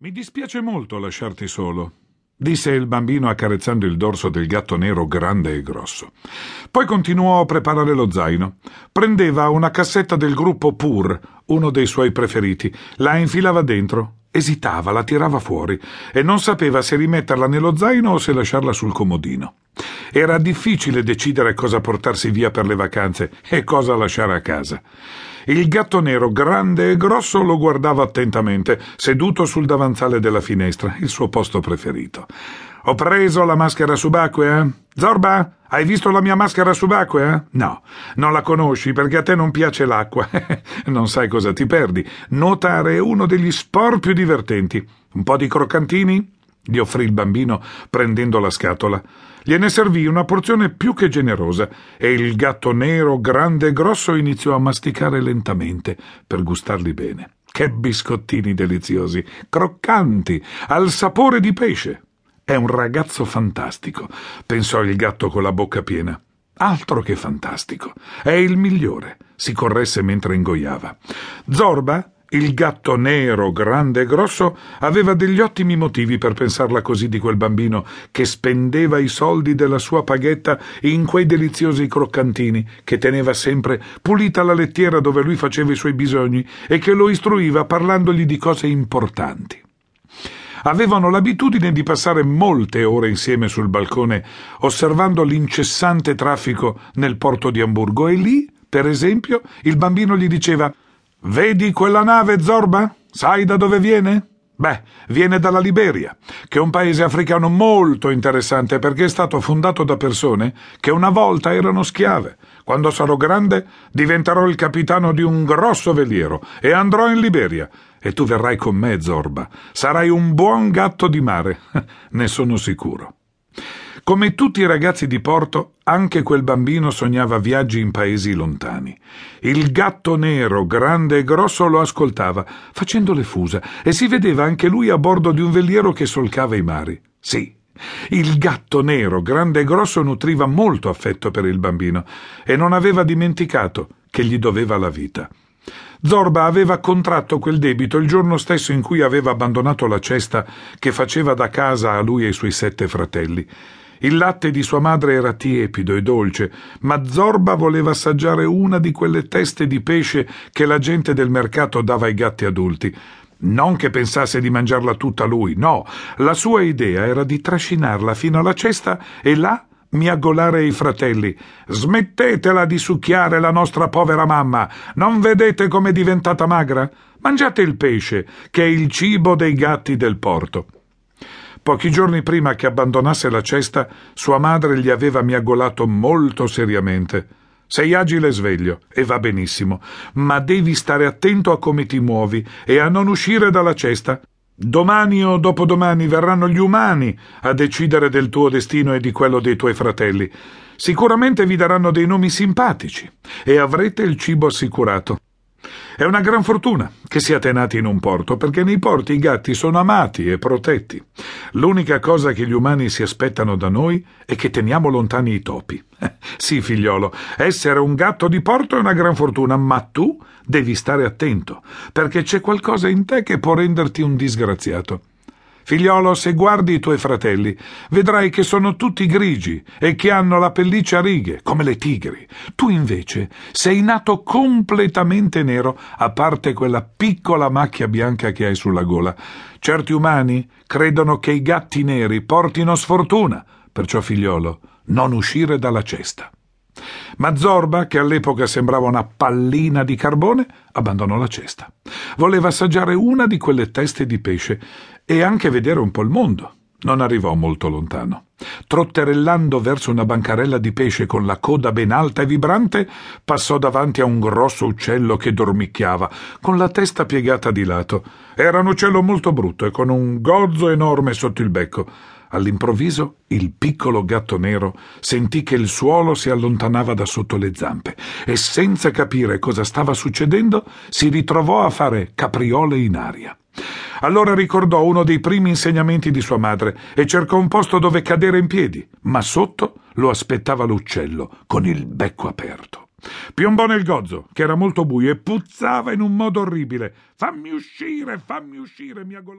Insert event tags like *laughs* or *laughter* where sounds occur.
Mi dispiace molto lasciarti solo, disse il bambino accarezzando il dorso del gatto nero grande e grosso. Poi continuò a preparare lo zaino. Prendeva una cassetta del gruppo Pur, uno dei suoi preferiti, la infilava dentro, esitava, la tirava fuori e non sapeva se rimetterla nello zaino o se lasciarla sul comodino. Era difficile decidere cosa portarsi via per le vacanze e cosa lasciare a casa. Il gatto nero, grande e grosso, lo guardava attentamente, seduto sul davanzale della finestra, il suo posto preferito. Ho preso la maschera subacquea? Eh? Zorba, hai visto la mia maschera subacquea? No, non la conosci perché a te non piace l'acqua. *laughs* non sai cosa ti perdi. Nuotare è uno degli sport più divertenti. Un po' di croccantini? Gli offrì il bambino prendendo la scatola. Gliene servì una porzione più che generosa e il gatto nero, grande e grosso, iniziò a masticare lentamente per gustarli bene. Che biscottini deliziosi, croccanti, al sapore di pesce. È un ragazzo fantastico, pensò il gatto con la bocca piena. Altro che fantastico. È il migliore, si corresse mentre ingoiava. Zorba il gatto nero, grande e grosso, aveva degli ottimi motivi per pensarla così di quel bambino che spendeva i soldi della sua paghetta in quei deliziosi croccantini che teneva sempre pulita la lettiera dove lui faceva i suoi bisogni e che lo istruiva parlandogli di cose importanti. Avevano l'abitudine di passare molte ore insieme sul balcone osservando l'incessante traffico nel porto di Amburgo e lì, per esempio, il bambino gli diceva Vedi quella nave, Zorba? Sai da dove viene? Beh, viene dalla Liberia, che è un paese africano molto interessante perché è stato fondato da persone che una volta erano schiave. Quando sarò grande diventerò il capitano di un grosso veliero e andrò in Liberia. E tu verrai con me, Zorba. Sarai un buon gatto di mare, *laughs* ne sono sicuro. Come tutti i ragazzi di Porto, anche quel bambino sognava viaggi in paesi lontani. Il gatto nero, grande e grosso, lo ascoltava, facendo le fusa, e si vedeva anche lui a bordo di un veliero che solcava i mari. Sì, il gatto nero, grande e grosso, nutriva molto affetto per il bambino e non aveva dimenticato che gli doveva la vita. Zorba aveva contratto quel debito il giorno stesso in cui aveva abbandonato la cesta che faceva da casa a lui e ai suoi sette fratelli. Il latte di sua madre era tiepido e dolce, ma Zorba voleva assaggiare una di quelle teste di pesce che la gente del mercato dava ai gatti adulti. Non che pensasse di mangiarla tutta lui, no. La sua idea era di trascinarla fino alla cesta e là miagolare i fratelli. Smettetela di succhiare la nostra povera mamma. Non vedete com'è diventata magra? Mangiate il pesce, che è il cibo dei gatti del porto. Pochi giorni prima che abbandonasse la cesta, sua madre gli aveva miagolato molto seriamente. Sei agile e sveglio, e va benissimo, ma devi stare attento a come ti muovi e a non uscire dalla cesta. Domani o dopodomani verranno gli umani a decidere del tuo destino e di quello dei tuoi fratelli. Sicuramente vi daranno dei nomi simpatici e avrete il cibo assicurato. È una gran fortuna che siate nati in un porto, perché nei porti i gatti sono amati e protetti. L'unica cosa che gli umani si aspettano da noi è che teniamo lontani i topi. sì, figliolo, essere un gatto di porto è una gran fortuna, ma tu devi stare attento, perché c'è qualcosa in te che può renderti un disgraziato. Figliolo, se guardi i tuoi fratelli, vedrai che sono tutti grigi e che hanno la pelliccia a righe, come le tigri. Tu invece sei nato completamente nero, a parte quella piccola macchia bianca che hai sulla gola. Certi umani credono che i gatti neri portino sfortuna, perciò, figliolo, non uscire dalla cesta. Ma Zorba, che all'epoca sembrava una pallina di carbone, abbandonò la cesta. Voleva assaggiare una di quelle teste di pesce e anche vedere un po' il mondo. Non arrivò molto lontano. Trotterellando verso una bancarella di pesce con la coda ben alta e vibrante, passò davanti a un grosso uccello che dormicchiava, con la testa piegata di lato. Era un uccello molto brutto e con un gozzo enorme sotto il becco. All'improvviso il piccolo gatto nero sentì che il suolo si allontanava da sotto le zampe e senza capire cosa stava succedendo si ritrovò a fare capriole in aria. Allora ricordò uno dei primi insegnamenti di sua madre e cercò un posto dove cadere in piedi, ma sotto lo aspettava l'uccello con il becco aperto. Piombò nel gozzo, che era molto buio e puzzava in un modo orribile. Fammi uscire, fammi uscire, miagolò.